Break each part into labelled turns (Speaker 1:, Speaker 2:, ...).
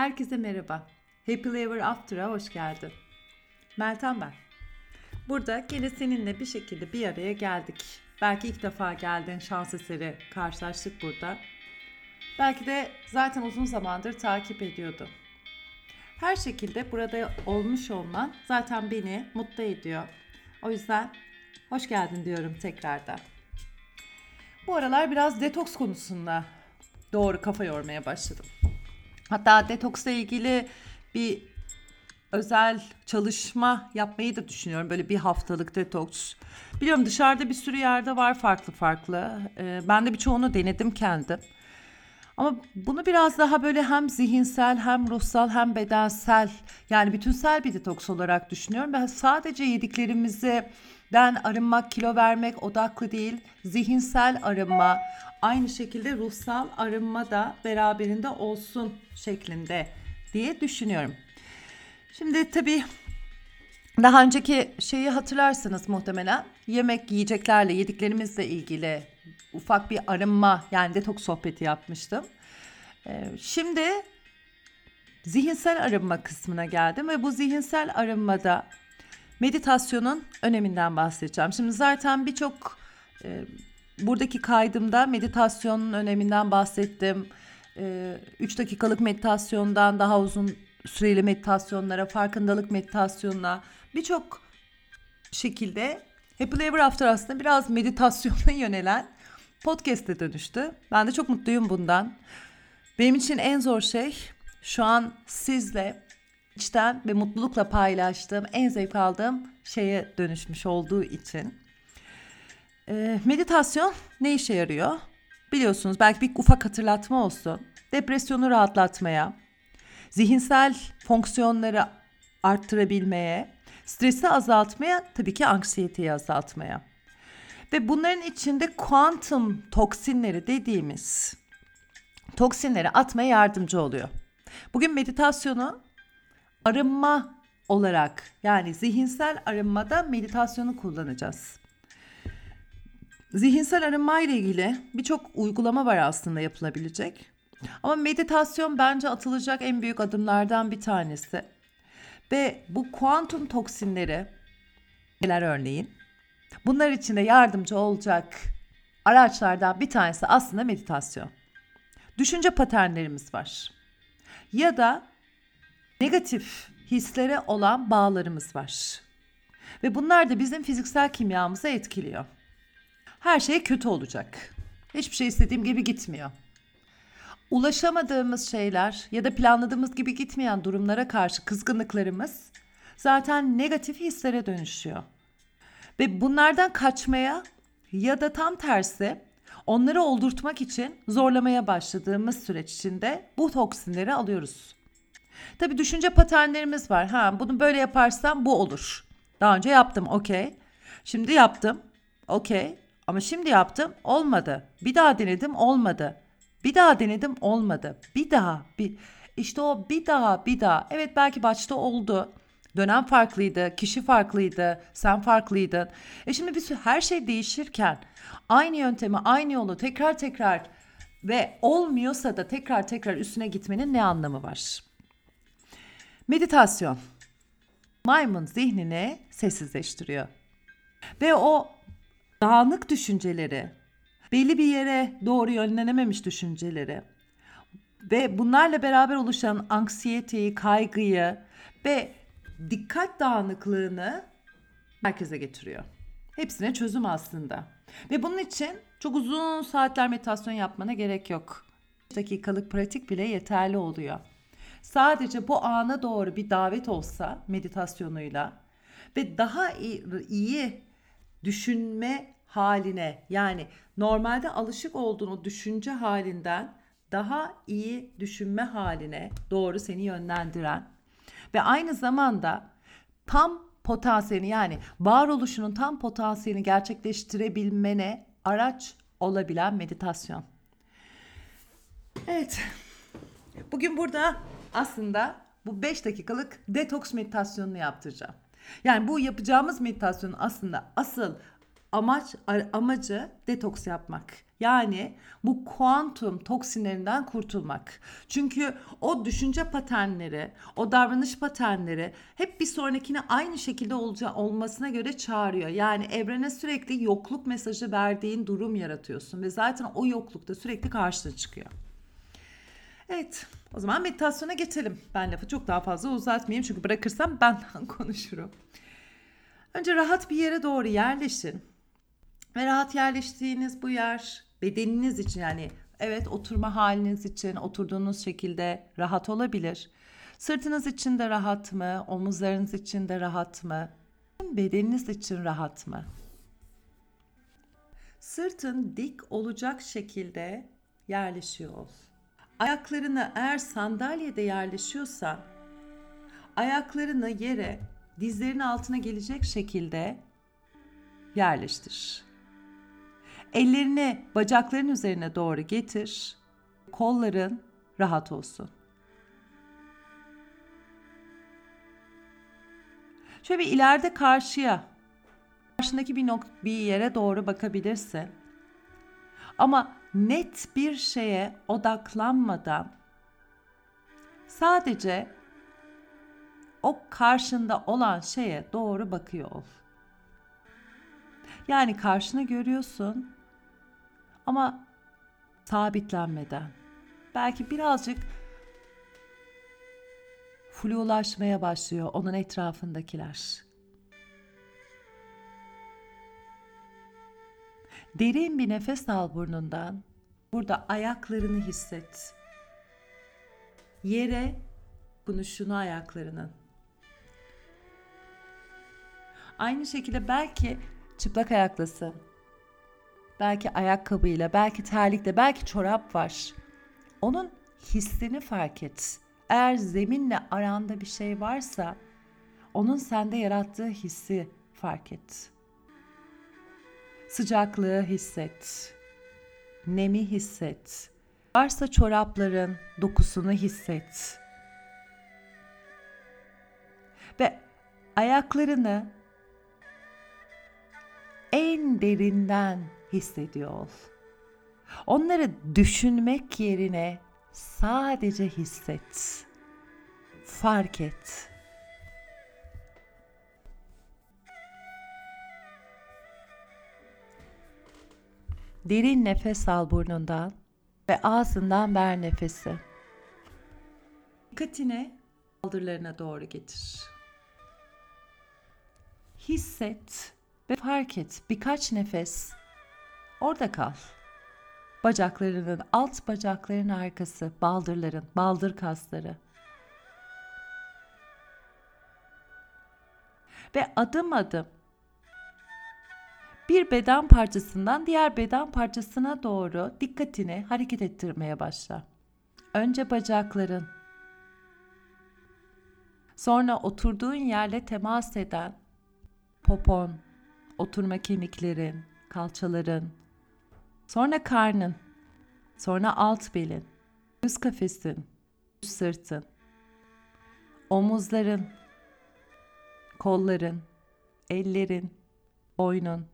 Speaker 1: Herkese merhaba. Happy Ever After'a hoş geldin. Meltem ben. Burada gene seninle bir şekilde bir araya geldik. Belki ilk defa geldin şans eseri karşılaştık burada. Belki de zaten uzun zamandır takip ediyordum. Her şekilde burada olmuş olman zaten beni mutlu ediyor. O yüzden hoş geldin diyorum tekrardan. Bu aralar biraz detoks konusunda doğru kafa yormaya başladım. Hatta detoksla ilgili bir özel çalışma yapmayı da düşünüyorum. Böyle bir haftalık detoks. Biliyorum dışarıda bir sürü yerde var farklı farklı. Ee, ben de birçoğunu denedim kendim. Ama bunu biraz daha böyle hem zihinsel hem ruhsal hem bedensel yani bütünsel bir detoks olarak düşünüyorum. Ben sadece yediklerimizi den arınmak, kilo vermek odaklı değil. Zihinsel arınma, aynı şekilde ruhsal arınma da beraberinde olsun şeklinde diye düşünüyorum. Şimdi tabii daha önceki şeyi hatırlarsınız muhtemelen. Yemek, yiyeceklerle, yediklerimizle ilgili ufak bir arınma yani detoks sohbeti yapmıştım. Ee, şimdi zihinsel arınma kısmına geldim ve bu zihinsel arınmada meditasyonun öneminden bahsedeceğim. Şimdi zaten birçok e, buradaki kaydımda meditasyonun öneminden bahsettim. 3 e, dakikalık meditasyondan daha uzun süreli meditasyonlara, farkındalık meditasyonuna birçok şekilde Happy Ever After aslında biraz meditasyona yönelen podcast'e dönüştü. Ben de çok mutluyum bundan. Benim için en zor şey şu an sizle içten ve mutlulukla paylaştığım, en zevk aldığım şeye dönüşmüş olduğu için. Ee, meditasyon ne işe yarıyor? Biliyorsunuz belki bir ufak hatırlatma olsun. Depresyonu rahatlatmaya, zihinsel fonksiyonları arttırabilmeye, stresi azaltmaya, tabii ki anksiyeteyi azaltmaya. Ve bunların içinde kuantum toksinleri dediğimiz toksinleri atmaya yardımcı oluyor. Bugün meditasyonu arınma olarak yani zihinsel arınmada meditasyonu kullanacağız. Zihinsel arınma ile ilgili birçok uygulama var aslında yapılabilecek. Ama meditasyon bence atılacak en büyük adımlardan bir tanesi. Ve bu kuantum toksinleri neler örneğin? Bunlar için de yardımcı olacak araçlardan bir tanesi aslında meditasyon. Düşünce paternlerimiz var. Ya da negatif hislere olan bağlarımız var. Ve bunlar da bizim fiziksel kimyamızı etkiliyor. Her şey kötü olacak. Hiçbir şey istediğim gibi gitmiyor. Ulaşamadığımız şeyler ya da planladığımız gibi gitmeyen durumlara karşı kızgınlıklarımız zaten negatif hislere dönüşüyor. Ve bunlardan kaçmaya ya da tam tersi onları oldurtmak için zorlamaya başladığımız süreç içinde bu toksinleri alıyoruz. Tabii düşünce paternlerimiz var. Ha bunu böyle yaparsam bu olur. Daha önce yaptım okey. Şimdi yaptım okey. Ama şimdi yaptım olmadı. Bir daha denedim olmadı. Bir daha denedim olmadı. Bir daha bir işte o bir daha bir daha. Evet belki başta oldu. Dönem farklıydı, kişi farklıydı, sen farklıydın. E şimdi biz her şey değişirken aynı yöntemi, aynı yolu tekrar tekrar ve olmuyorsa da tekrar tekrar üstüne gitmenin ne anlamı var? Meditasyon. Maymun zihnini sessizleştiriyor. Ve o dağınık düşünceleri, belli bir yere doğru yönlenememiş düşünceleri ve bunlarla beraber oluşan anksiyeteyi, kaygıyı ve dikkat dağınıklığını merkeze getiriyor. Hepsine çözüm aslında. Ve bunun için çok uzun saatler meditasyon yapmana gerek yok. 5 dakikalık pratik bile yeterli oluyor. Sadece bu ana doğru bir davet olsa meditasyonuyla ve daha iyi, düşünme haline yani normalde alışık olduğun düşünce halinden daha iyi düşünme haline doğru seni yönlendiren ve aynı zamanda tam potansiyelini yani varoluşunun tam potansiyelini gerçekleştirebilmene araç olabilen meditasyon. Evet. Bugün burada aslında bu 5 dakikalık detoks meditasyonunu yaptıracağım. Yani bu yapacağımız meditasyonun aslında asıl amaç amacı detoks yapmak. Yani bu kuantum toksinlerinden kurtulmak. Çünkü o düşünce paternleri, o davranış paternleri hep bir sonrakine aynı şekilde olacağı olmasına göre çağırıyor. Yani evrene sürekli yokluk mesajı verdiğin durum yaratıyorsun ve zaten o yoklukta sürekli karşına çıkıyor. Evet, o zaman meditasyona geçelim. Ben lafı çok daha fazla uzatmayayım çünkü bırakırsam ben konuşurum. Önce rahat bir yere doğru yerleşin. Ve rahat yerleştiğiniz bu yer bedeniniz için yani evet oturma haliniz için oturduğunuz şekilde rahat olabilir. Sırtınız için de rahat mı? Omuzlarınız için de rahat mı? Bedeniniz için rahat mı? Sırtın dik olacak şekilde yerleşiyor ol. Ayaklarını eğer sandalyede yerleşiyorsan ayaklarını yere dizlerin altına gelecek şekilde yerleştir. Ellerini bacakların üzerine doğru getir. Kolların rahat olsun. Şöyle bir ileride karşıya, karşındaki bir, nok bir yere doğru bakabilirsin. Ama net bir şeye odaklanmadan sadece o karşında olan şeye doğru bakıyor ol. Yani karşını görüyorsun ama sabitlenmeden. Belki birazcık flulaşmaya başlıyor onun etrafındakiler. Derin bir nefes al burnundan. Burada ayaklarını hisset. Yere dokunuşunu ayaklarının. Aynı şekilde belki çıplak ayaklasın. Belki ayakkabıyla, belki terlikle, belki çorap var. Onun hissini fark et. Eğer zeminle aranda bir şey varsa onun sende yarattığı hissi fark et. Sıcaklığı hisset. Nemi hisset. Varsa çorapların dokusunu hisset. Ve ayaklarını en derinden hissediyor. Onları düşünmek yerine sadece hisset. Fark et. Derin nefes al burnundan ve ağzından ver nefesi. Dikkatini baldırlarına doğru getir. Hisset ve fark et birkaç nefes orada kal. Bacaklarının alt bacakların arkası, baldırların, baldır kasları. Ve adım adım bir beden parçasından diğer beden parçasına doğru dikkatini hareket ettirmeye başla. Önce bacakların, sonra oturduğun yerle temas eden popon, oturma kemiklerin, kalçaların, sonra karnın, sonra alt belin, yüz kafesin, yüz sırtın, omuzların, kolların, ellerin, boynun,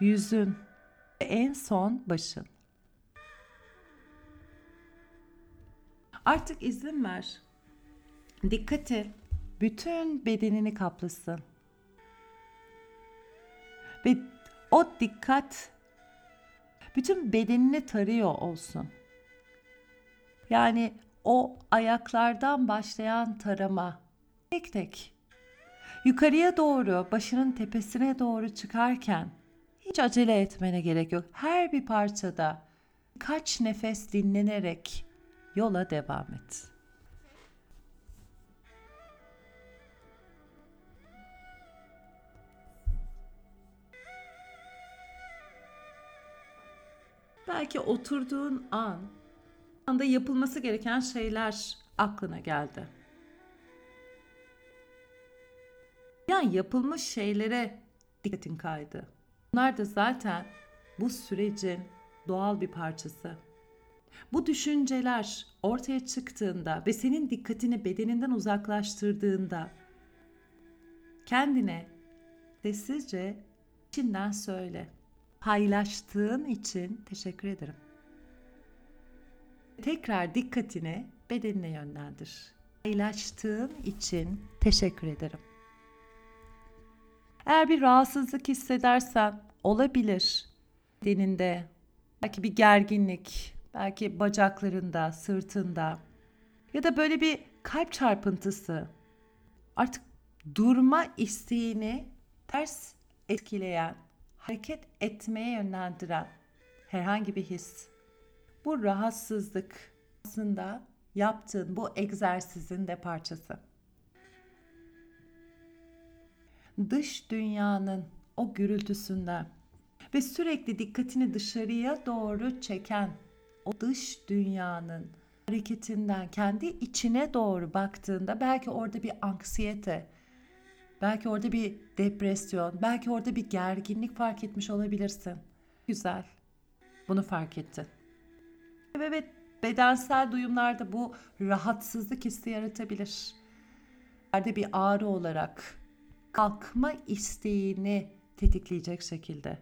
Speaker 1: yüzün en son başın. Artık izin ver. Dikkati bütün bedenini kaplasın. Ve o dikkat bütün bedenini tarıyor olsun. Yani o ayaklardan başlayan tarama tek tek yukarıya doğru başının tepesine doğru çıkarken hiç acele etmene gerek yok. Her bir parçada kaç nefes dinlenerek yola devam et. Belki oturduğun an anda yapılması gereken şeyler aklına geldi. Yani yapılmış şeylere dikkatin kaydı. Bunlar da zaten bu sürecin doğal bir parçası. Bu düşünceler ortaya çıktığında ve senin dikkatini bedeninden uzaklaştırdığında kendine sessizce içinden söyle. Paylaştığın için teşekkür ederim. Tekrar dikkatini bedenine yönlendir. Paylaştığın için teşekkür ederim. Eğer bir rahatsızlık hissedersen olabilir. Deninde belki bir gerginlik, belki bacaklarında, sırtında ya da böyle bir kalp çarpıntısı. Artık durma isteğini ters etkileyen, hareket etmeye yönlendiren herhangi bir his. Bu rahatsızlık aslında yaptığın bu egzersizin de parçası. Dış dünyanın o gürültüsünden ve sürekli dikkatini dışarıya doğru çeken o dış dünyanın hareketinden kendi içine doğru baktığında belki orada bir anksiyete, belki orada bir depresyon, belki orada bir gerginlik fark etmiş olabilirsin. Güzel. Bunu fark ettin. Ve bedensel duyumlarda bu rahatsızlık hissi yaratabilir. Bir ağrı olarak kalkma isteğini tetikleyecek şekilde.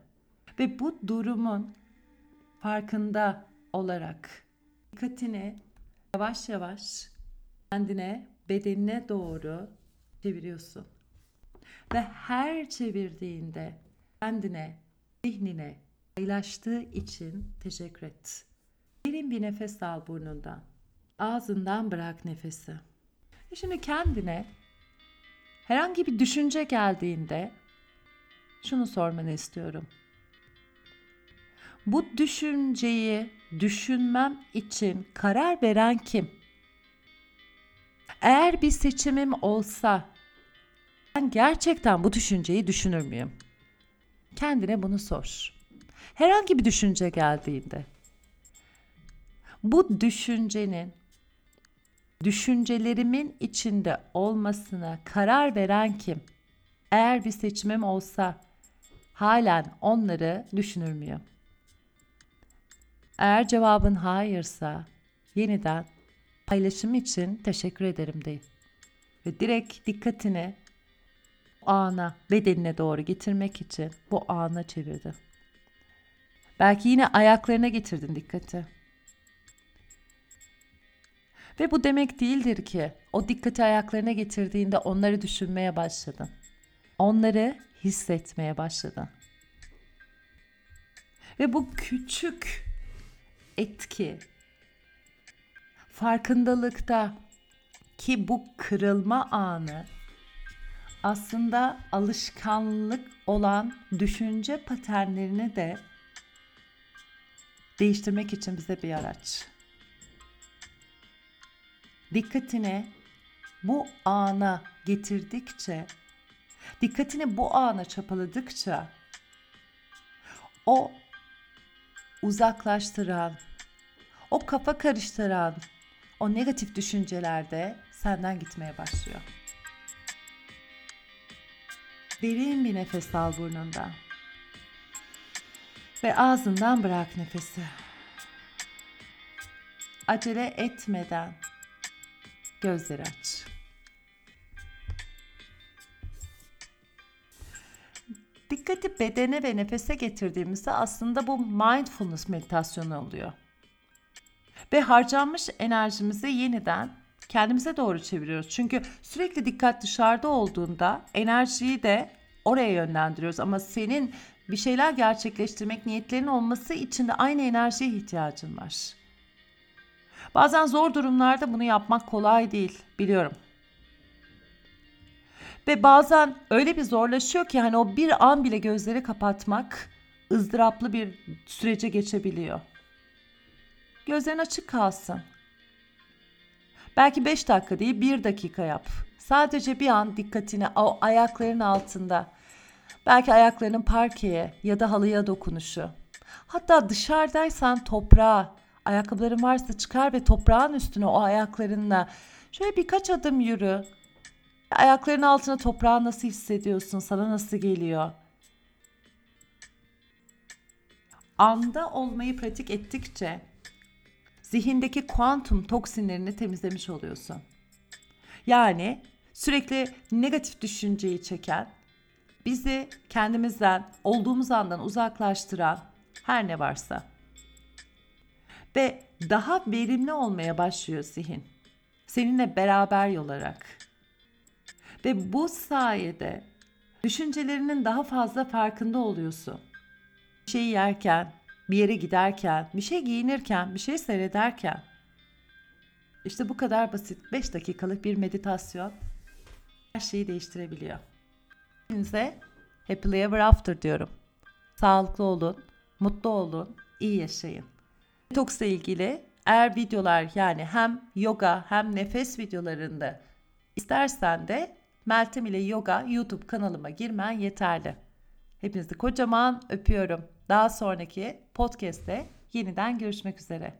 Speaker 1: Ve bu durumun farkında olarak dikkatini yavaş yavaş kendine, bedenine doğru çeviriyorsun. Ve her çevirdiğinde kendine, zihnine paylaştığı için teşekkür et. Derin bir nefes al burnundan. Ağzından bırak nefesi. E şimdi kendine herhangi bir düşünce geldiğinde şunu sormanı istiyorum. Bu düşünceyi düşünmem için karar veren kim? Eğer bir seçimim olsa ben gerçekten bu düşünceyi düşünür müyüm? Kendine bunu sor. Herhangi bir düşünce geldiğinde bu düşüncenin düşüncelerimin içinde olmasına karar veren kim? Eğer bir seçimim olsa halen onları düşünür müyüm? Eğer cevabın hayırsa yeniden paylaşım için teşekkür ederim deyin. Ve direkt dikkatini ana, bedenine doğru getirmek için bu ana çevirdi. Belki yine ayaklarına getirdin dikkati. Ve bu demek değildir ki o dikkati ayaklarına getirdiğinde onları düşünmeye başladın. Onları hissetmeye başladın. Ve bu küçük etki farkındalıkta ki bu kırılma anı aslında alışkanlık olan düşünce paternlerini de değiştirmek için bize bir araç. Dikkatini bu ana getirdikçe, dikkatini bu ana çapaladıkça o uzaklaştıran, o kafa karıştıran, o negatif düşünceler de senden gitmeye başlıyor. Derin bir nefes al burnunda. Ve ağzından bırak nefesi. Acele etmeden gözleri aç. Dikkati bedene ve nefese getirdiğimizde aslında bu mindfulness meditasyonu oluyor. Ve harcanmış enerjimizi yeniden kendimize doğru çeviriyoruz. Çünkü sürekli dikkat dışarıda olduğunda enerjiyi de oraya yönlendiriyoruz. Ama senin bir şeyler gerçekleştirmek niyetlerin olması için de aynı enerjiye ihtiyacın var. Bazen zor durumlarda bunu yapmak kolay değil biliyorum. Ve bazen öyle bir zorlaşıyor ki hani o bir an bile gözleri kapatmak ızdıraplı bir sürece geçebiliyor. Gözlerin açık kalsın. Belki 5 dakika değil 1 dakika yap. Sadece bir an dikkatini o ayakların altında. Belki ayaklarının parkeye ya da halıya dokunuşu. Hatta dışarıdaysan toprağa, ayakkabıların varsa çıkar ve toprağın üstüne o ayaklarınla şöyle birkaç adım yürü. Ayakların altına toprağı nasıl hissediyorsun? Sana nasıl geliyor? Anda olmayı pratik ettikçe zihindeki kuantum toksinlerini temizlemiş oluyorsun. Yani sürekli negatif düşünceyi çeken bizi kendimizden, olduğumuz andan uzaklaştıran her ne varsa. Ve daha verimli olmaya başlıyor zihin. Seninle beraber yolarak. Ve bu sayede düşüncelerinin daha fazla farkında oluyorsun. Bir şey yerken, bir yere giderken, bir şey giyinirken, bir şey seyrederken. İşte bu kadar basit 5 dakikalık bir meditasyon her şeyi değiştirebiliyor. Hepinize happily ever after diyorum. Sağlıklı olun, mutlu olun, iyi yaşayın. Detoksla ilgili eğer videolar yani hem yoga hem nefes videolarında istersen de Meltem ile Yoga YouTube kanalıma girmen yeterli. Hepinizi kocaman öpüyorum. Daha sonraki podcast'te yeniden görüşmek üzere.